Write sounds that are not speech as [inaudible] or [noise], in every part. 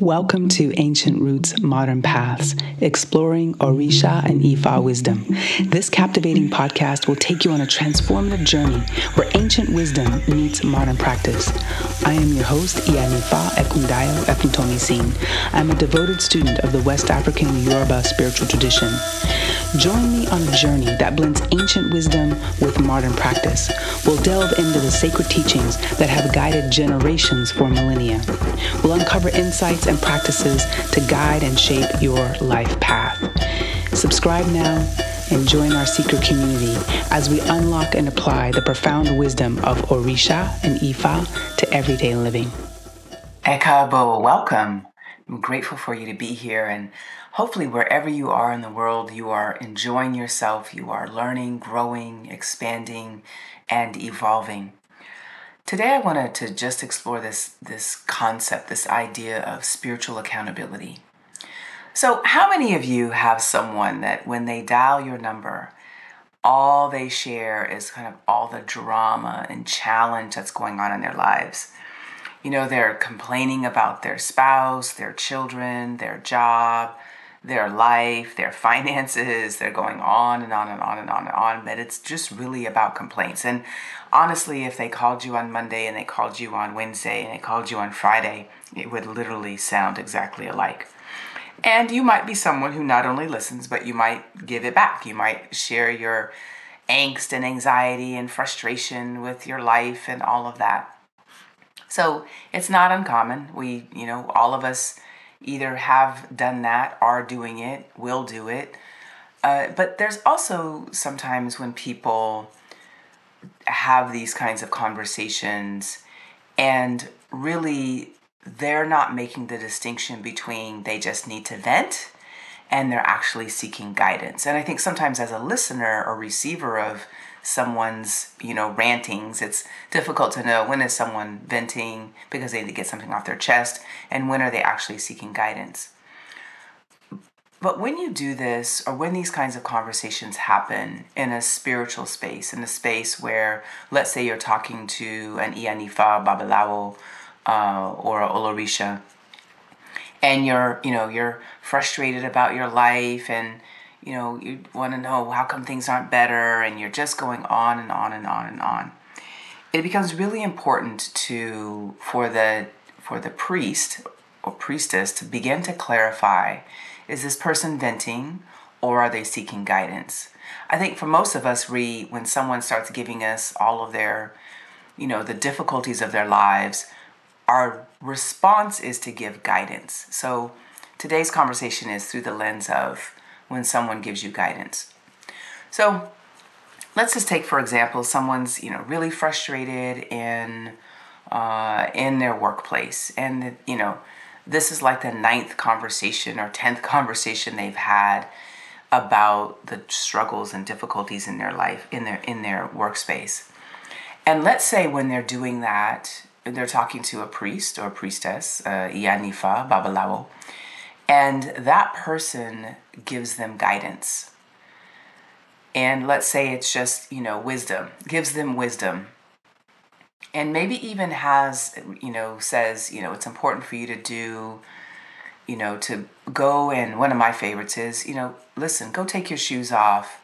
Welcome to Ancient Roots Modern Paths, exploring Orisha and Ifa wisdom. This captivating podcast will take you on a transformative journey where ancient wisdom meets modern practice. I am your host, Iyanifa Ekundayo Efuntomisin. I'm a devoted student of the West African Yoruba spiritual tradition. Join me on a journey that blends ancient wisdom with modern practice. We'll delve into the sacred teachings that have guided generations for millennia. We'll uncover insights and practices to guide and shape your life path. Subscribe now and join our secret community as we unlock and apply the profound wisdom of Orisha and Ifa to everyday living. Ekabo, welcome. I'm grateful for you to be here and hopefully wherever you are in the world, you are enjoying yourself, you are learning, growing, expanding, and evolving. Today I wanted to just explore this this concept, this idea of spiritual accountability. So, how many of you have someone that when they dial your number, all they share is kind of all the drama and challenge that's going on in their lives? You know, they're complaining about their spouse, their children, their job, their life, their [laughs] finances. They're going on and on and on and on and on, but it's just really about complaints. And honestly, if they called you on Monday and they called you on Wednesday and they called you on Friday, it would literally sound exactly alike. And you might be someone who not only listens, but you might give it back. You might share your angst and anxiety and frustration with your life and all of that. So it's not uncommon. We, you know, all of us either have done that, are doing it, will do it. Uh, but there's also sometimes when people have these kinds of conversations and really they're not making the distinction between they just need to vent and they're actually seeking guidance. And I think sometimes as a listener or receiver of someone's, you know, rantings, it's difficult to know when is someone venting because they need to get something off their chest and when are they actually seeking guidance. But when you do this, or when these kinds of conversations happen in a spiritual space, in a space where, let's say, you're talking to an Iyanifa, Babalawo, uh, or Olorisha, and you're, you know, you're frustrated about your life, and you know, you want to know how come things aren't better, and you're just going on and on and on and on. It becomes really important to for the for the priest or priestess to begin to clarify is this person venting or are they seeking guidance? I think for most of us, we, when someone starts giving us all of their, you know, the difficulties of their lives, our response is to give guidance. So today's conversation is through the lens of when someone gives you guidance. So let's just take, for example, someone's, you know, really frustrated in, uh, in their workplace and, you know, this is like the ninth conversation or tenth conversation they've had about the struggles and difficulties in their life in their in their workspace. And let's say when they're doing that they're talking to a priest or a priestess uh, Babalawo and that person gives them guidance. And let's say it's just you know wisdom gives them wisdom and maybe even has you know says you know it's important for you to do you know to go and one of my favorites is you know listen go take your shoes off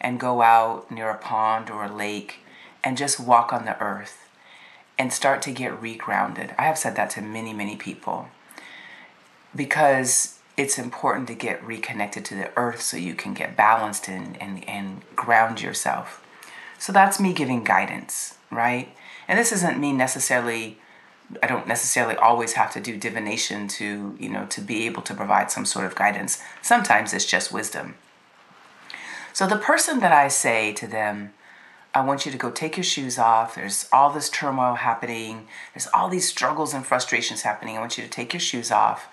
and go out near a pond or a lake and just walk on the earth and start to get regrounded. I have said that to many many people because it's important to get reconnected to the earth so you can get balanced and, and, and ground yourself. So that's me giving guidance right and this isn't me necessarily I don't necessarily always have to do divination to, you know, to be able to provide some sort of guidance. Sometimes it's just wisdom. So the person that I say to them, I want you to go take your shoes off. There's all this turmoil happening. There's all these struggles and frustrations happening. I want you to take your shoes off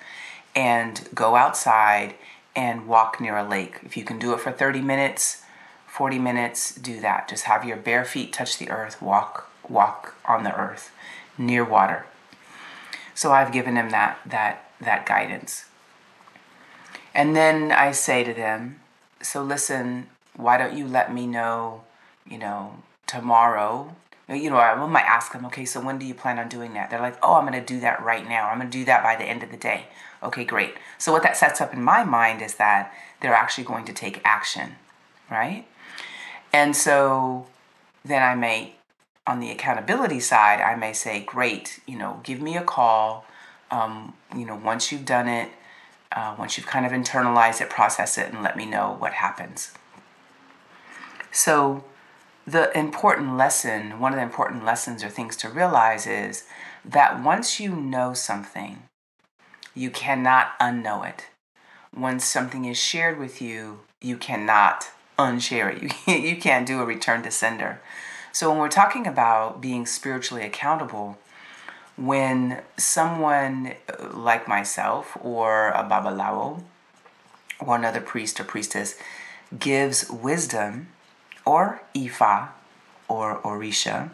and go outside and walk near a lake. If you can do it for 30 minutes, 40 minutes, do that. Just have your bare feet touch the earth, walk walk on the earth near water. So I've given them that that that guidance. And then I say to them, so listen, why don't you let me know, you know, tomorrow you know, I might ask them, okay, so when do you plan on doing that? They're like, oh, I'm going to do that right now. I'm going to do that by the end of the day. Okay, great. So what that sets up in my mind is that they're actually going to take action, right? And so then I may, on the accountability side, I may say, great, you know, give me a call. Um, you know, once you've done it, uh, once you've kind of internalized it, process it, and let me know what happens. So, the important lesson, one of the important lessons or things to realize is that once you know something, you cannot unknow it. Once something is shared with you, you cannot unshare it. [laughs] You can't, you can't do a return to sender. So when we're talking about being spiritually accountable, when someone uh, like myself or a babalawo or another priest or priestess gives wisdom or Ifa or Orisha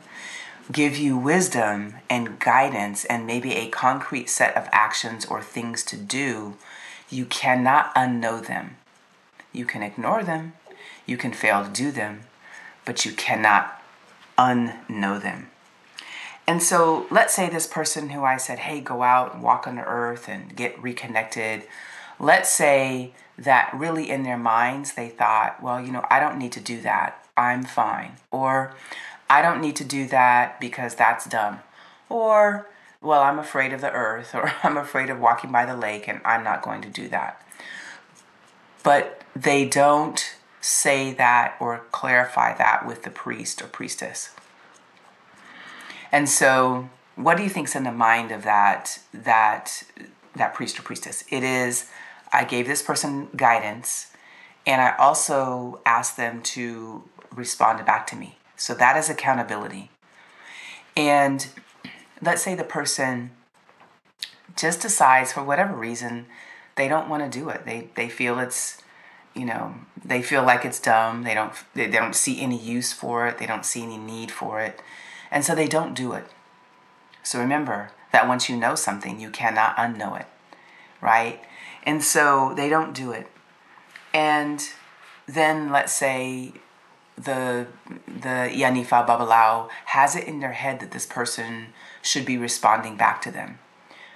give you wisdom and guidance and maybe a concrete set of actions or things to do, you cannot unknow them. You can ignore them, you can fail to do them, but you cannot unknow them. And so let's say this person who I said, hey, go out and walk on the earth and get reconnected. Let's say that really in their minds they thought, well, you know, I don't need to do that. I'm fine. Or I don't need to do that because that's dumb. Or, well, I'm afraid of the earth, [laughs] or I'm afraid of walking by the lake and I'm not going to do that. But they don't say that or clarify that with the priest or priestess. And so, what do you think's in the mind of that that that priest or priestess? It is I gave this person guidance and I also asked them to respond back to me. So that is accountability. And let's say the person just decides for whatever reason they don't want to do it. They they feel it's you know, they feel like it's dumb. They don't they, they don't see any use for it. They don't see any need for it. And so they don't do it. So remember that once you know something, you cannot unknow it. Right? And so they don't do it. And then let's say the the Iyanifa Babalawo has it in their head that this person should be responding back to them,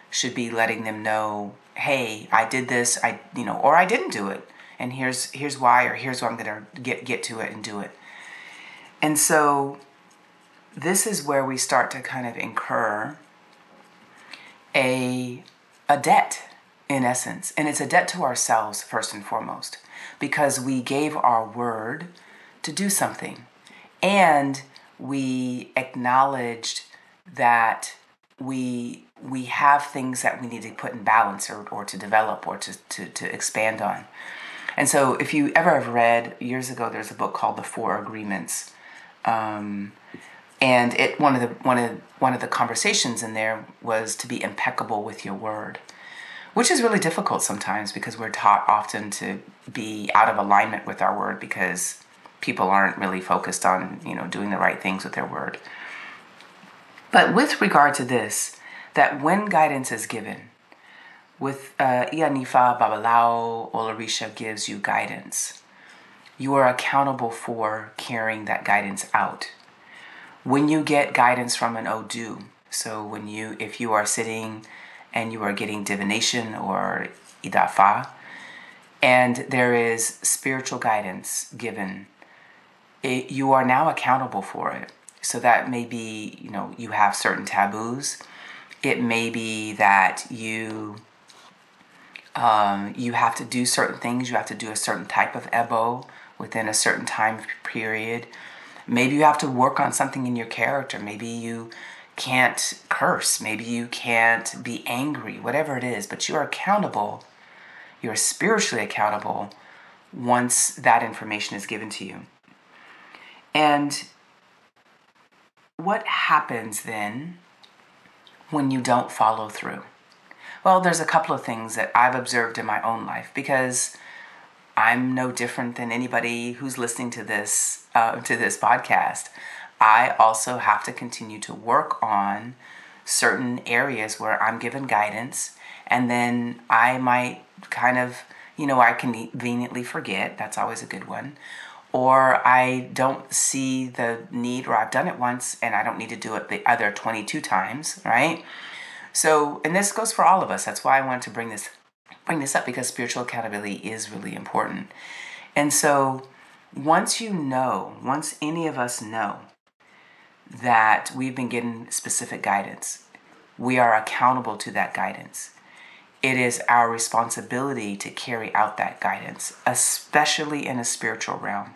should be letting them know, hey, I did this, I you know, or I didn't do it, and here's here's why, or here's what I'm gonna get get to it and do it. And so this is where we start to kind of incur a a debt in essence, and it's a debt to ourselves first and foremost because we gave our word to do something. And we acknowledged that we we have things that we need to put in balance or, or to develop or to, to, to expand on. And so if you ever have read years ago there's a book called The Four Agreements. Um, and it one of the one of one of the conversations in there was to be impeccable with your word which is really difficult sometimes because we're taught often to be out of alignment with our word because people aren't really focused on you know doing the right things with their word but with regard to this that when guidance is given with uh, Iyanifa Babalawo Olorisha gives you guidance you are accountable for carrying that guidance out when you get guidance from an Odu so when you if you are sitting and you are getting divination or idafa and there is spiritual guidance given it, you are now accountable for it. So that may be, you know, you have certain taboos. It may be that you um, you have to do certain things. You have to do a certain type of ebo within a certain time period. Maybe you have to work on something in your character. Maybe you can't curse. Maybe you can't be angry. Whatever it is, but you are accountable. You are spiritually accountable once that information is given to you. And what happens then when you don't follow through? Well, there's a couple of things that I've observed in my own life because I'm no different than anybody who's listening to this uh, to this podcast. I also have to continue to work on certain areas where I'm given guidance, and then I might kind of, you know, I conveniently forget. That's always a good one or I don't see the need, or I've done it once and I don't need to do it the other 22 times, right? So, and this goes for all of us. That's why I wanted to bring this bring this up because spiritual accountability is really important. And so, once you know, once any of us know that we've been given specific guidance, we are accountable to that guidance. It is our responsibility to carry out that guidance, especially in a spiritual realm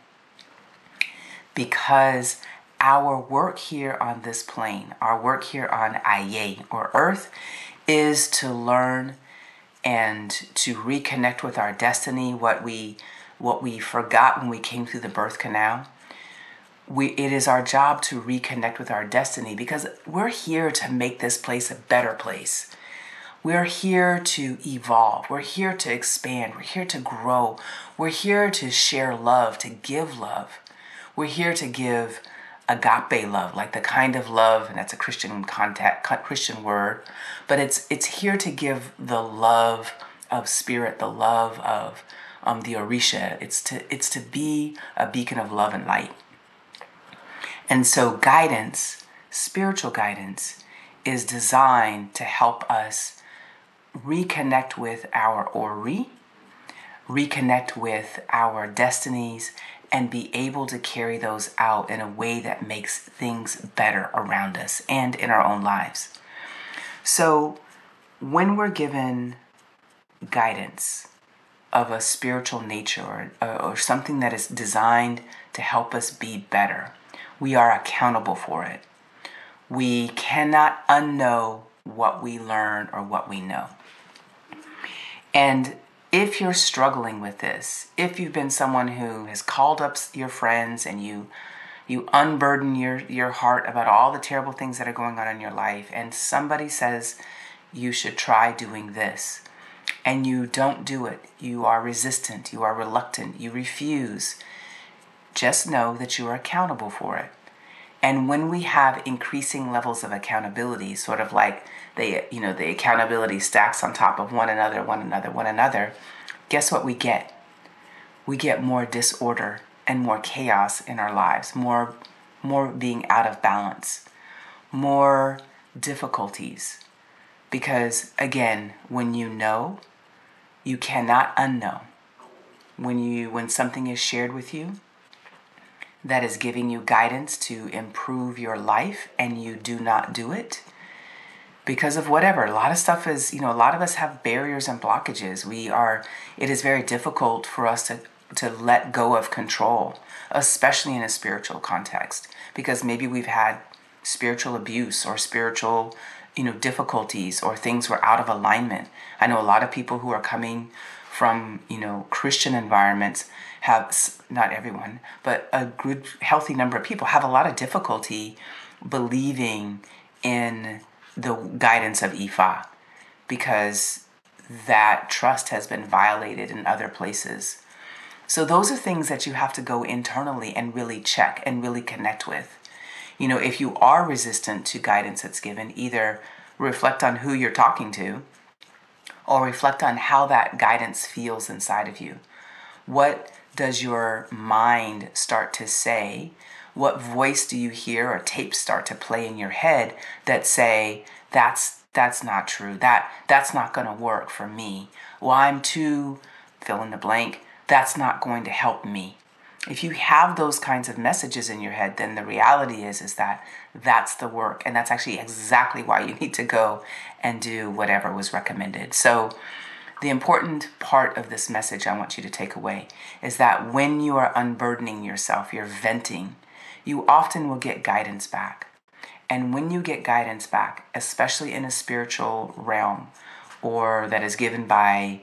because our work here on this plane, our work here on Aye or Earth, is to learn and to reconnect with our destiny, what we what we forgot when we came through the birth canal. We, it is our job to reconnect with our destiny because we're here to make this place a better place. We're here to evolve. We're here to expand. We're here to grow. We're here to share love, to give love. We're here to give agape love, like the kind of love, and that's a Christian contact, Christian word, but it's it's here to give the love of spirit, the love of um, the Orisha. It's to it's to be a beacon of love and light. And so guidance, spiritual guidance, is designed to help us reconnect with our Ori, reconnect with our destinies, and be able to carry those out in a way that makes things better around us and in our own lives. So, when we're given guidance of a spiritual nature or, or something that is designed to help us be better, we are accountable for it. We cannot unknow what we learn or what we know. And if you're struggling with this, if you've been someone who has called up your friends and you you unburden your your heart about all the terrible things that are going on in your life and somebody says you should try doing this and you don't do it, you are resistant, you are reluctant, you refuse, just know that you are accountable for it. And when we have increasing levels of accountability, sort of like the you know the accountability stacks on top of one another, one another, one another, guess what we get? We get more disorder and more chaos in our lives, more more being out of balance, more difficulties. Because again, when you know, you cannot unknow. When you when something is shared with you, that is giving you guidance to improve your life and you do not do it because of whatever. A lot of stuff is you know a lot of us have barriers and blockages. We are it is very difficult for us to to let go of control especially in a spiritual context because maybe we've had spiritual abuse or spiritual you know difficulties or things were out of alignment. I know a lot of people who are coming from you know christian environments have not everyone, but a good healthy number of people have a lot of difficulty believing in the guidance of Ifa because that trust has been violated in other places. So those are things that you have to go internally and really check and really connect with. You know, if you are resistant to guidance that's given, either reflect on who you're talking to or reflect on how that guidance feels inside of you. What does your mind start to say? What voice do you hear or tapes start to play in your head that say that's that's not true. That that's not going to work for me. Well, I'm too fill in the blank. That's not going to help me. If you have those kinds of messages in your head, then the reality is is that that's the work and that's actually exactly why you need to go and do whatever was recommended. So the important part of this message I want you to take away is that when you are unburdening yourself, you're venting, you often will get guidance back. And when you get guidance back, especially in a spiritual realm or that is given by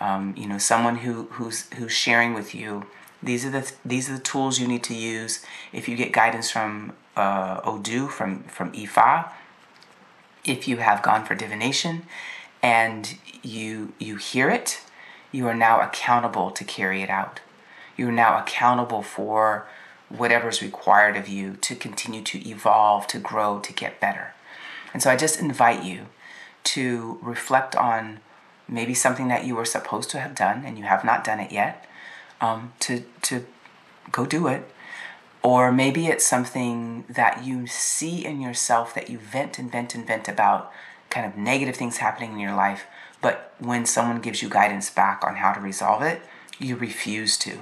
um, you know someone who who's who's sharing with you these are the these are the tools you need to use if you get guidance from uh, Odu from from Ifa if you have gone for divination and you you hear it, you are now accountable to carry it out. You are now accountable for whatever is required of you to continue to evolve, to grow, to get better. And so I just invite you to reflect on maybe something that you were supposed to have done and you have not done it yet. Um, to to go do it. Or maybe it's something that you see in yourself that you vent and vent and vent about, kind of negative things happening in your life, but when someone gives you guidance back on how to resolve it, you refuse to.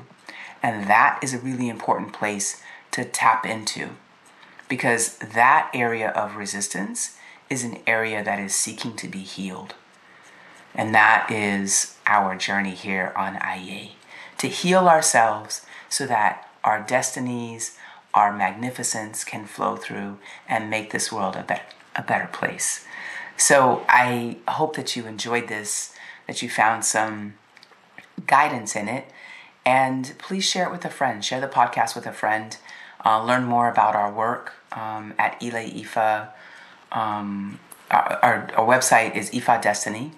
And that is a really important place to tap into because that area of resistance is an area that is seeking to be healed. And that is our journey here on Aye to heal ourselves so that our destinies, our magnificence can flow through and make this world a better, a better place. So I hope that you enjoyed this, that you found some guidance in it, and please share it with a friend. Share the podcast with a friend. Uh, learn more about our work um, at Ile Ifa. Um, our, our, our, website is Ifa Destiny,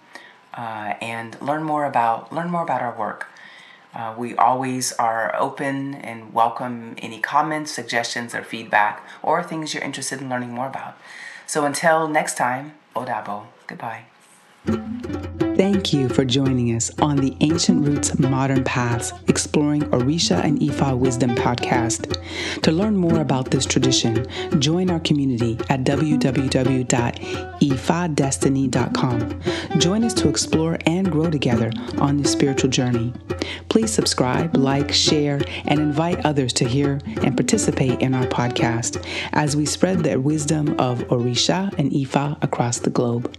uh, and learn more about learn more about our work. Uh, we always are open and welcome any comments, suggestions, or feedback, or things you're interested in learning more about. So until next time, Odabo. Goodbye. Thank you for joining us on the Ancient Roots Modern Paths Exploring Orisha and Ifa Wisdom podcast. To learn more about this tradition, join our community at www.ifadestiny.com. Join us to explore and grow together on this spiritual journey. Please subscribe, like, share, and invite others to hear and participate in our podcast as we spread the wisdom of Orisha and Ifa across the globe.